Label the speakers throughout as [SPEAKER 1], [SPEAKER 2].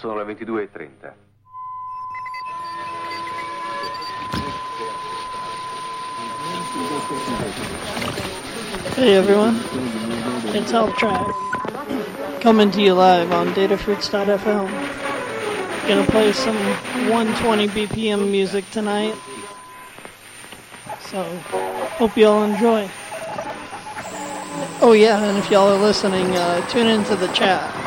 [SPEAKER 1] Sono le 22.30.
[SPEAKER 2] Hey everyone, it's Help Track. Coming to you live on datafruits.fm. Gonna play some 120 BPM music tonight. So, hope you all enjoy. Oh yeah, and if y'all are listening, uh, tune into the chat.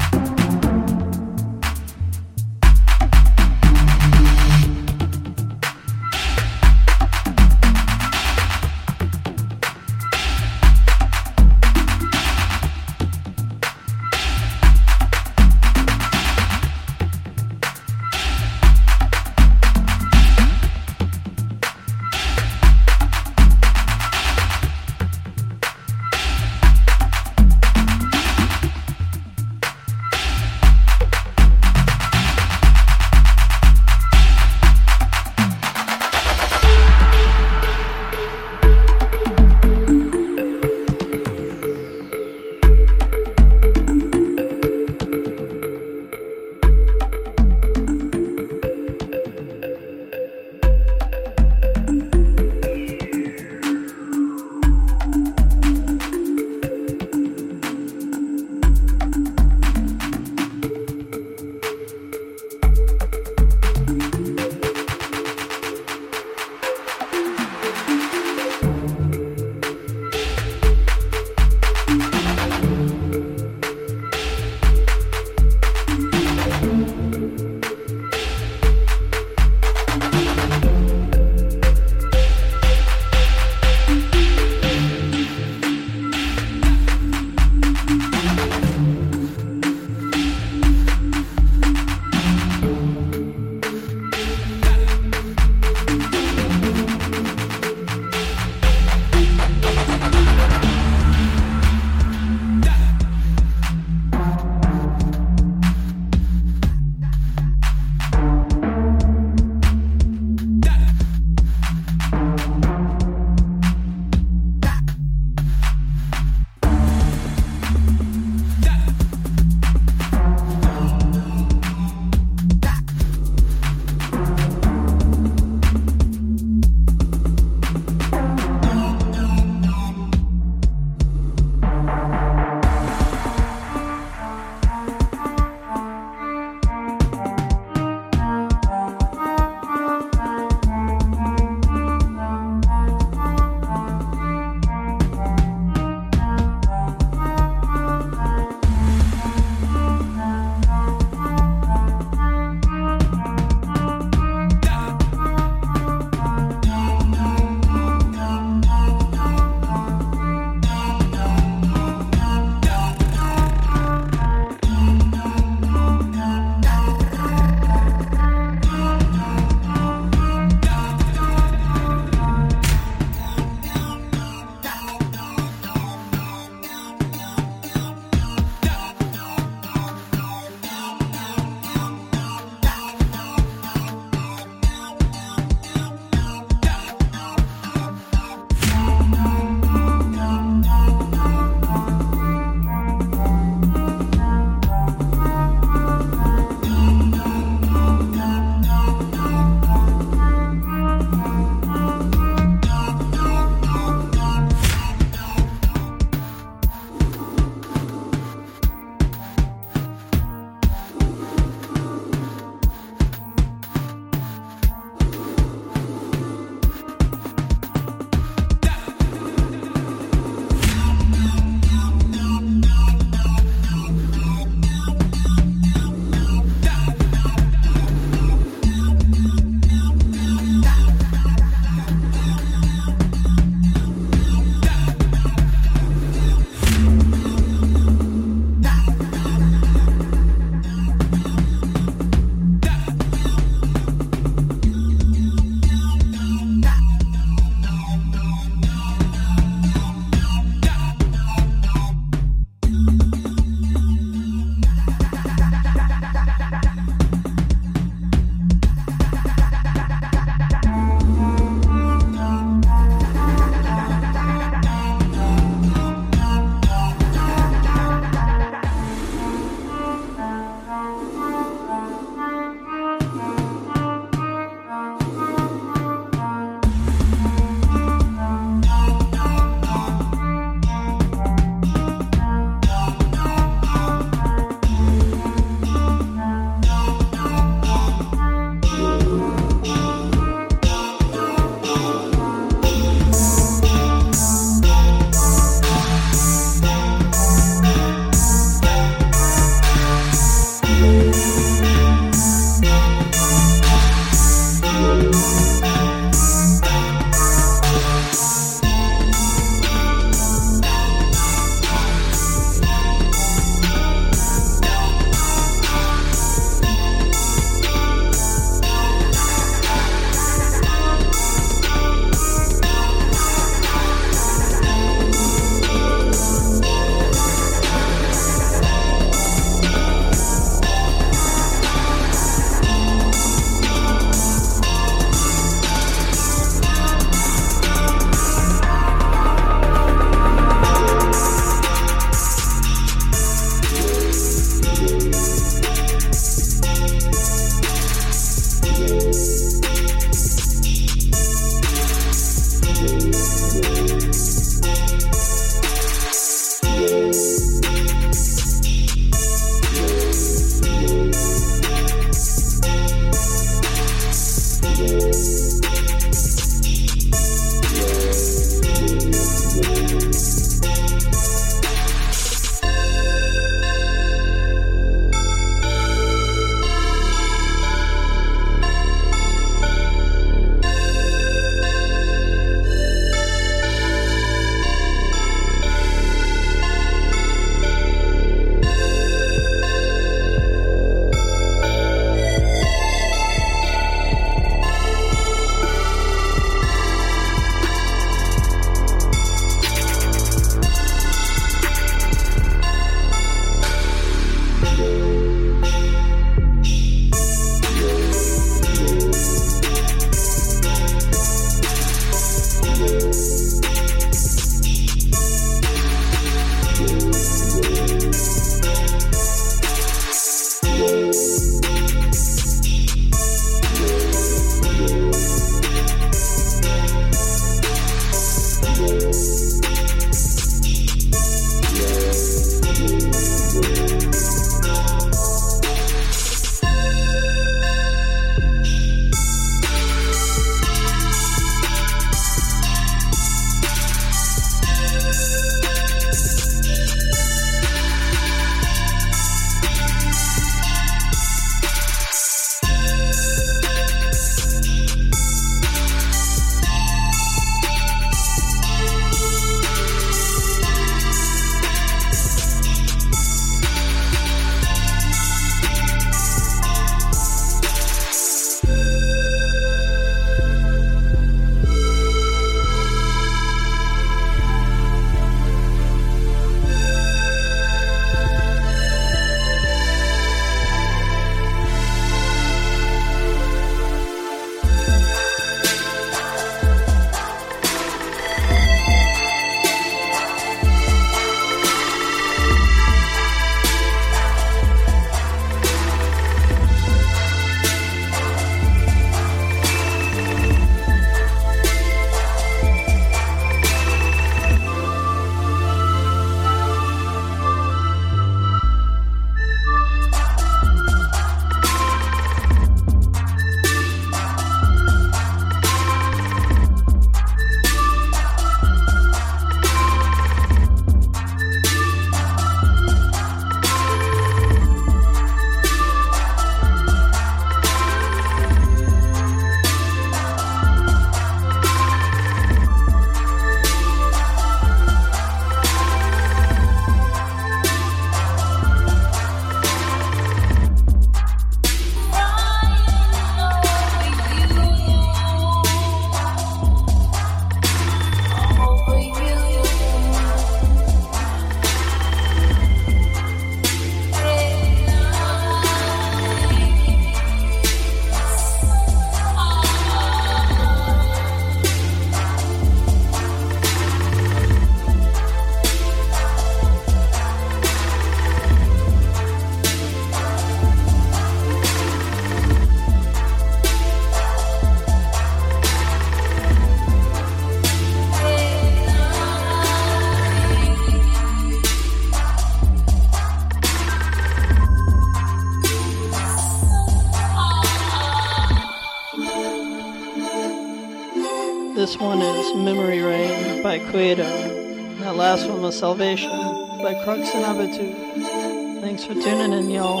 [SPEAKER 2] That last one was Salvation by Crux and Abitu. Thanks for tuning in, y'all.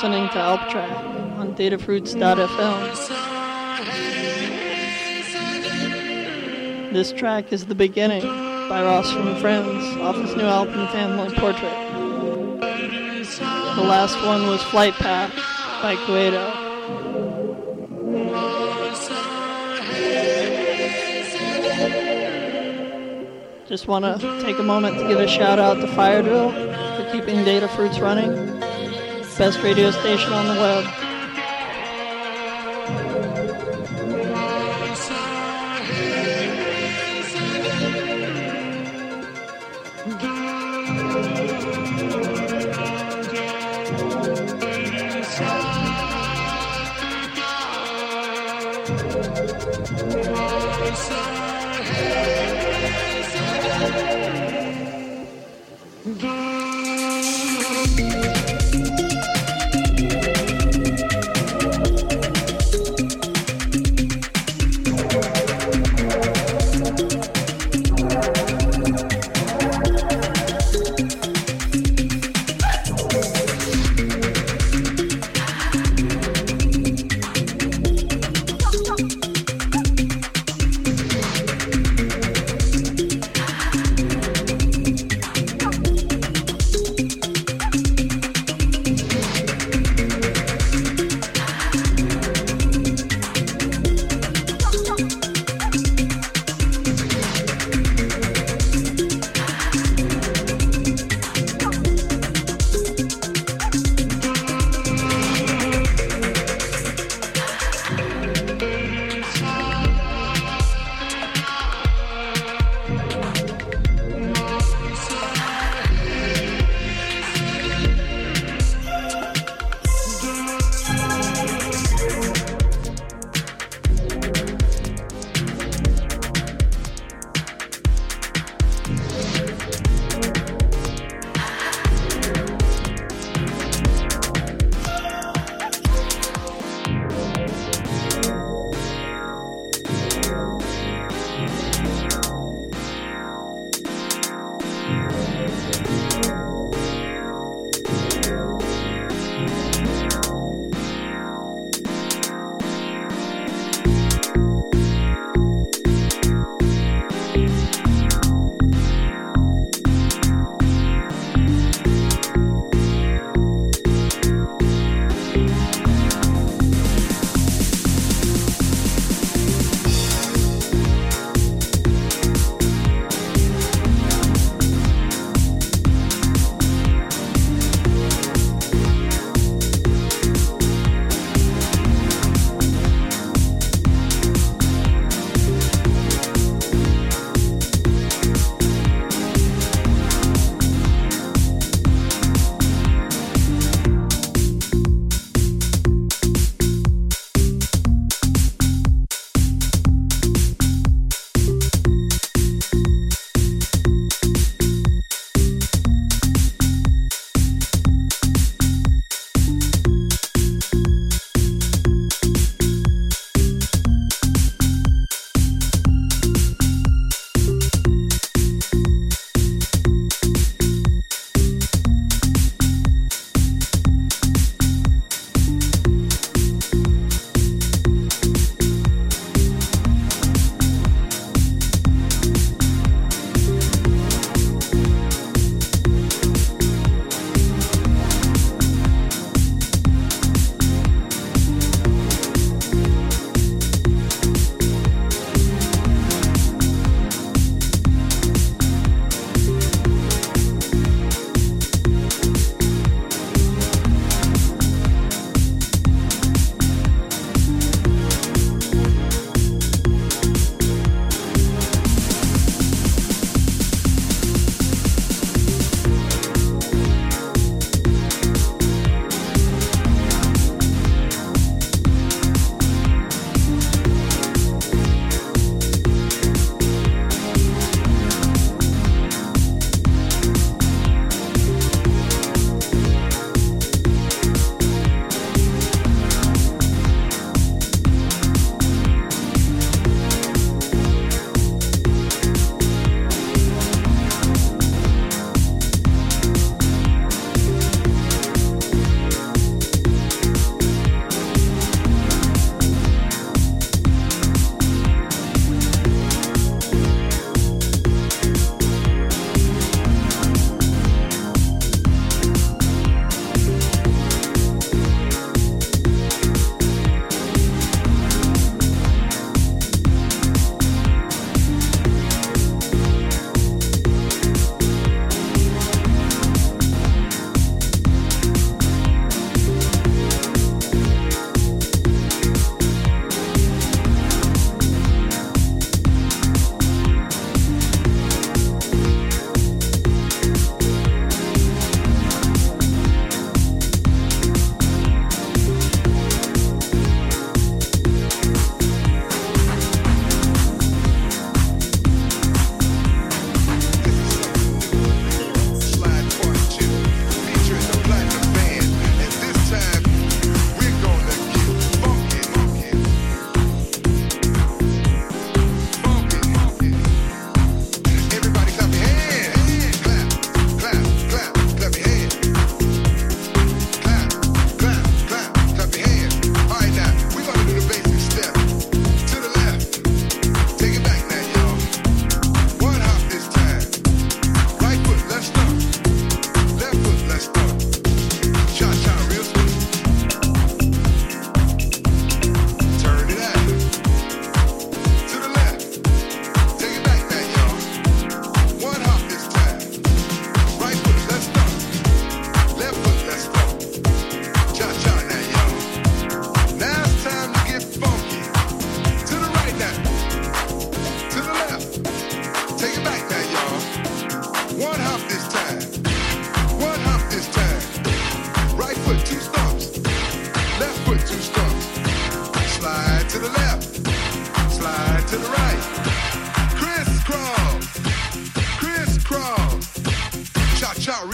[SPEAKER 2] Listening to Alp Track on datafruits.fm. This track is The Beginning by Ross from Friends off his new album Family Portrait. The last one was Flight Path by Cueto. Just want to take a moment to give a shout out to Fire Drill for keeping Data Fruits running. Best radio station on the web.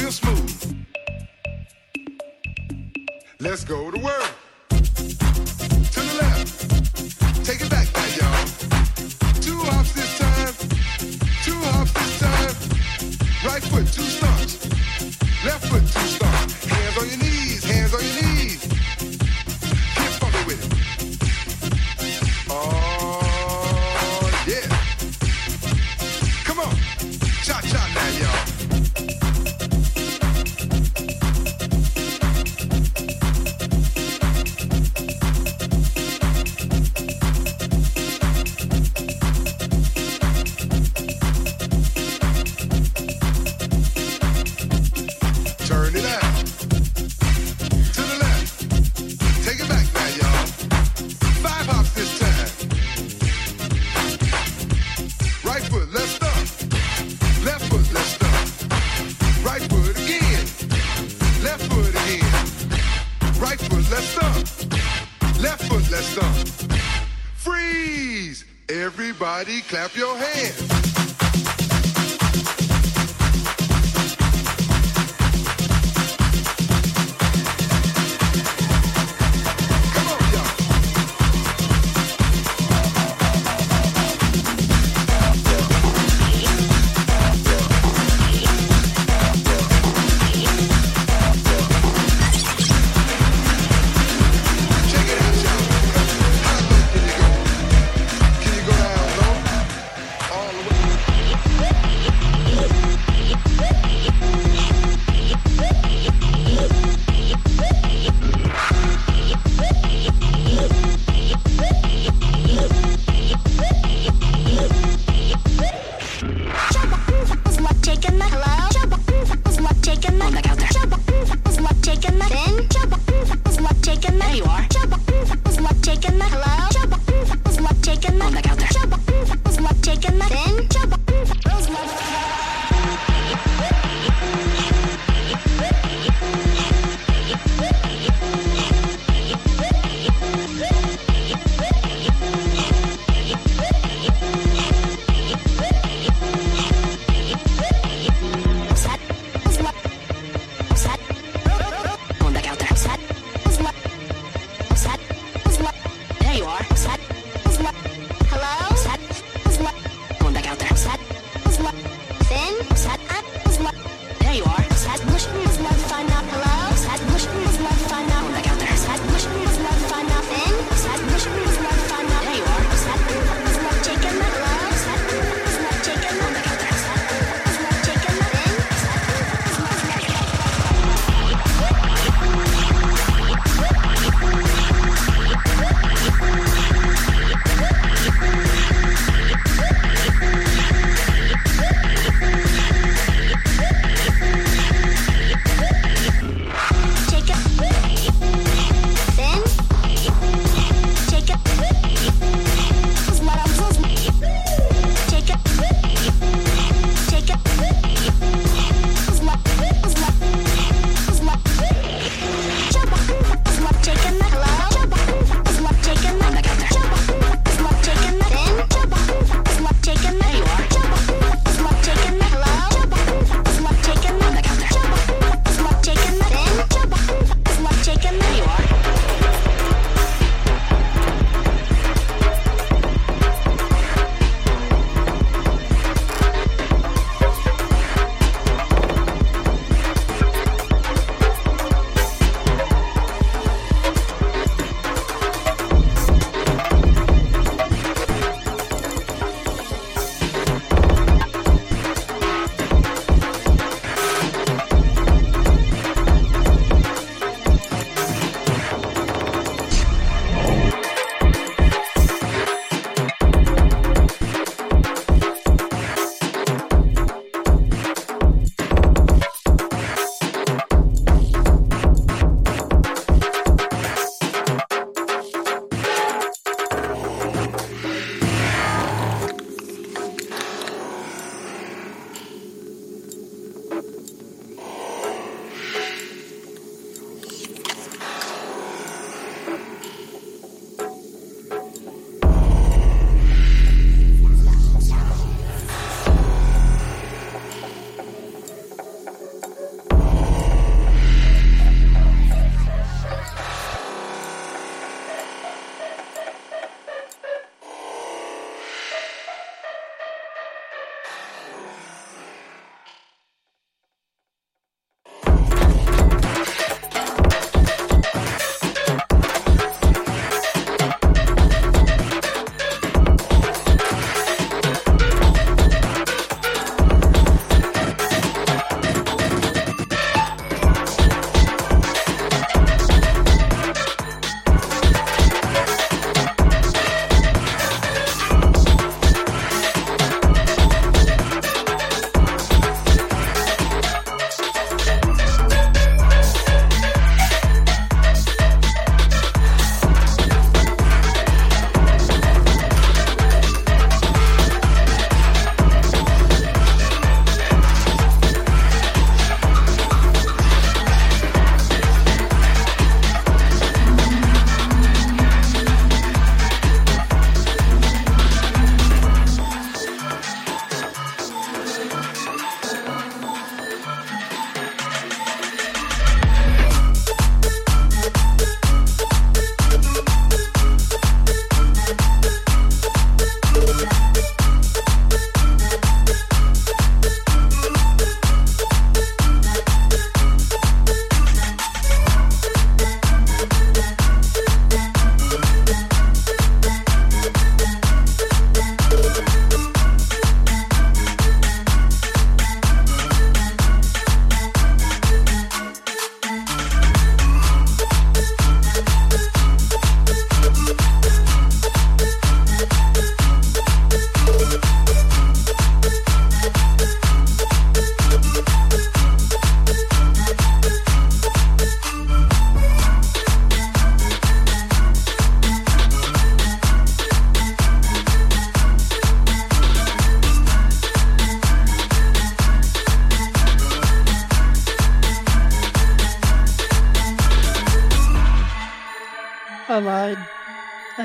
[SPEAKER 2] real smooth.
[SPEAKER 3] Let's go to work. Clap your hands.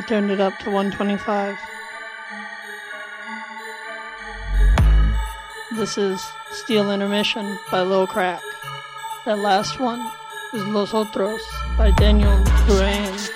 [SPEAKER 2] Turned it up to 125. This is Steel Intermission by Low Crack. That last one is Los Otros by Daniel Duran.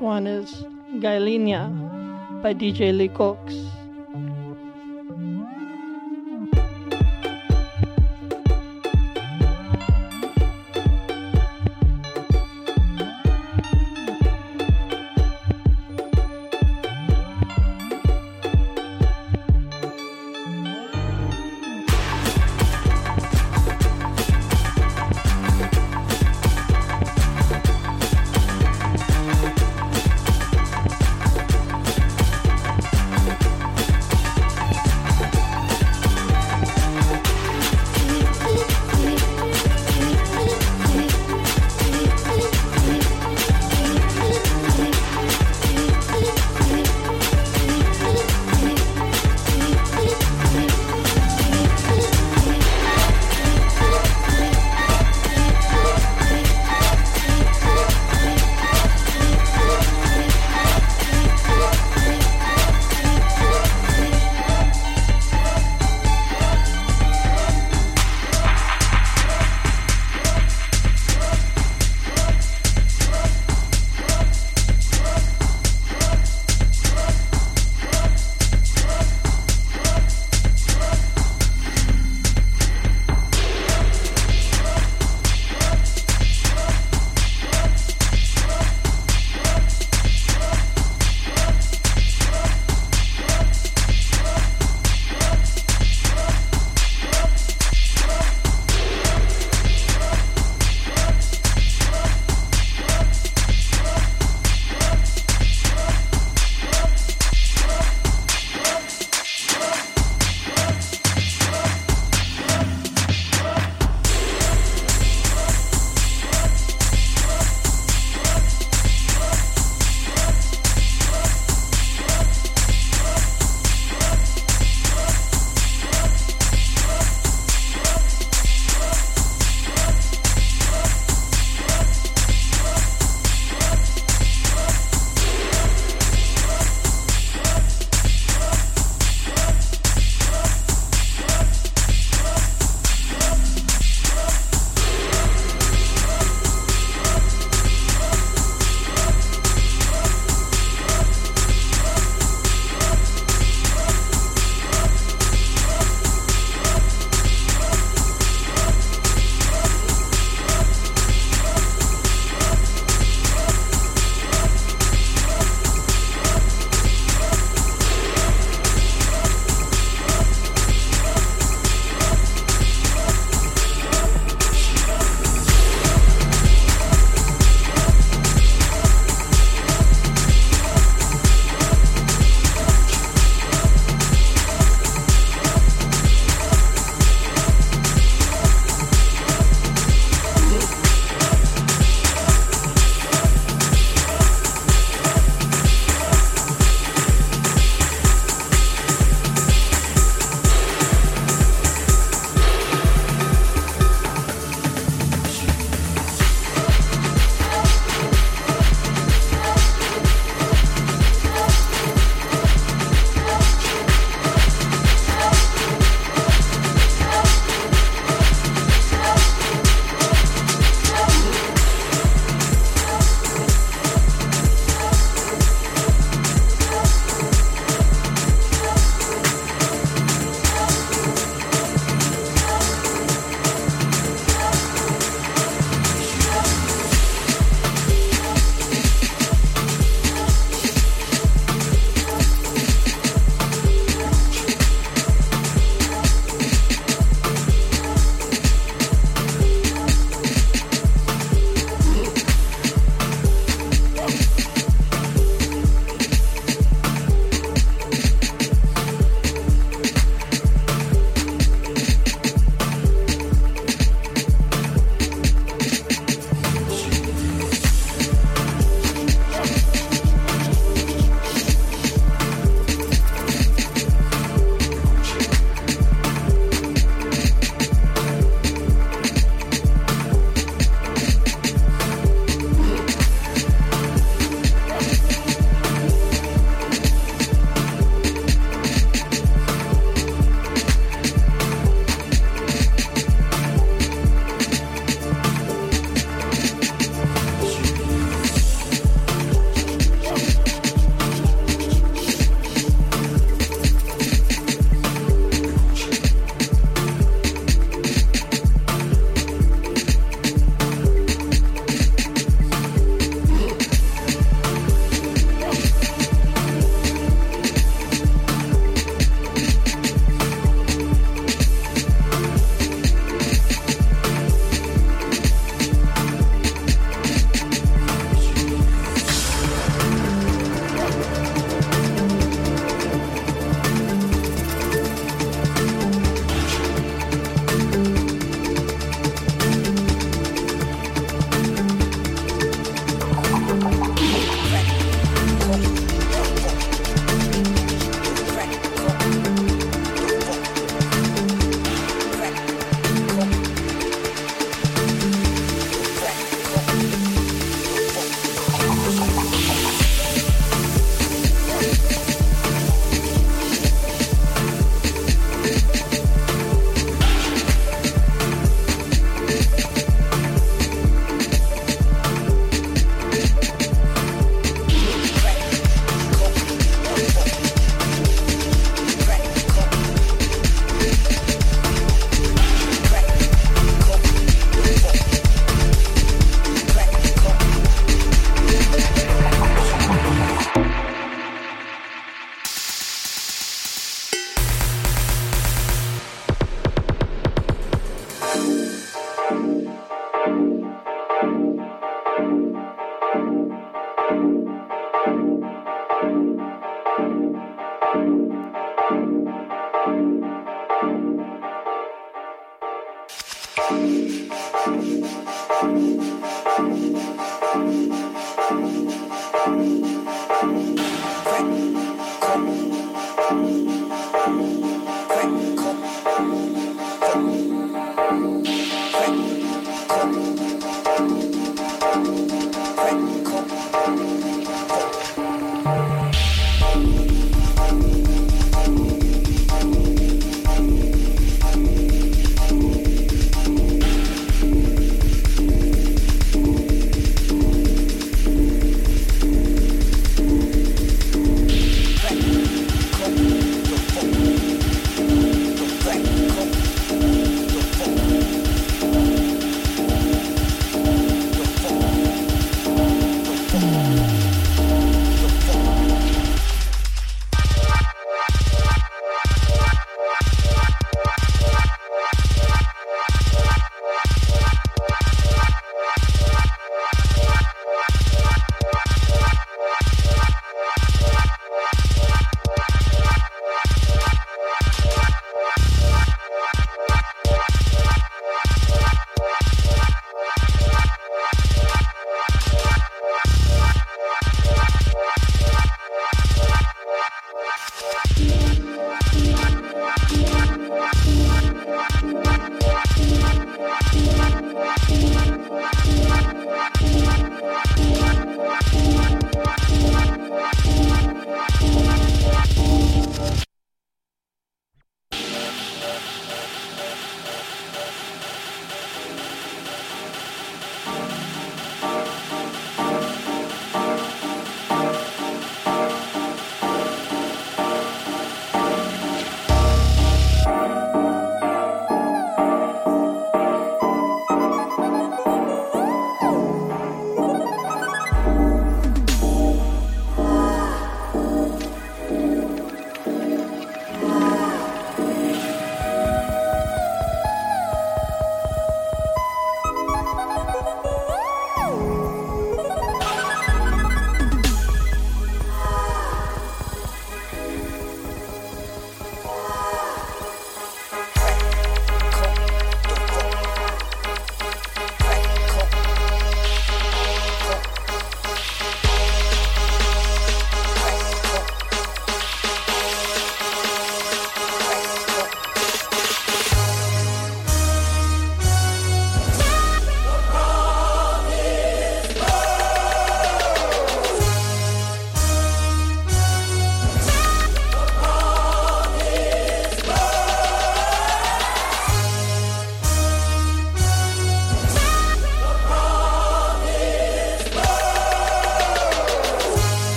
[SPEAKER 2] One is Gailinia by DJ Lee Cox.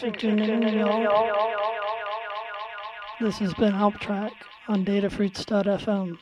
[SPEAKER 2] for tuning in, y'all. This has been Help Track on datafruits.fm.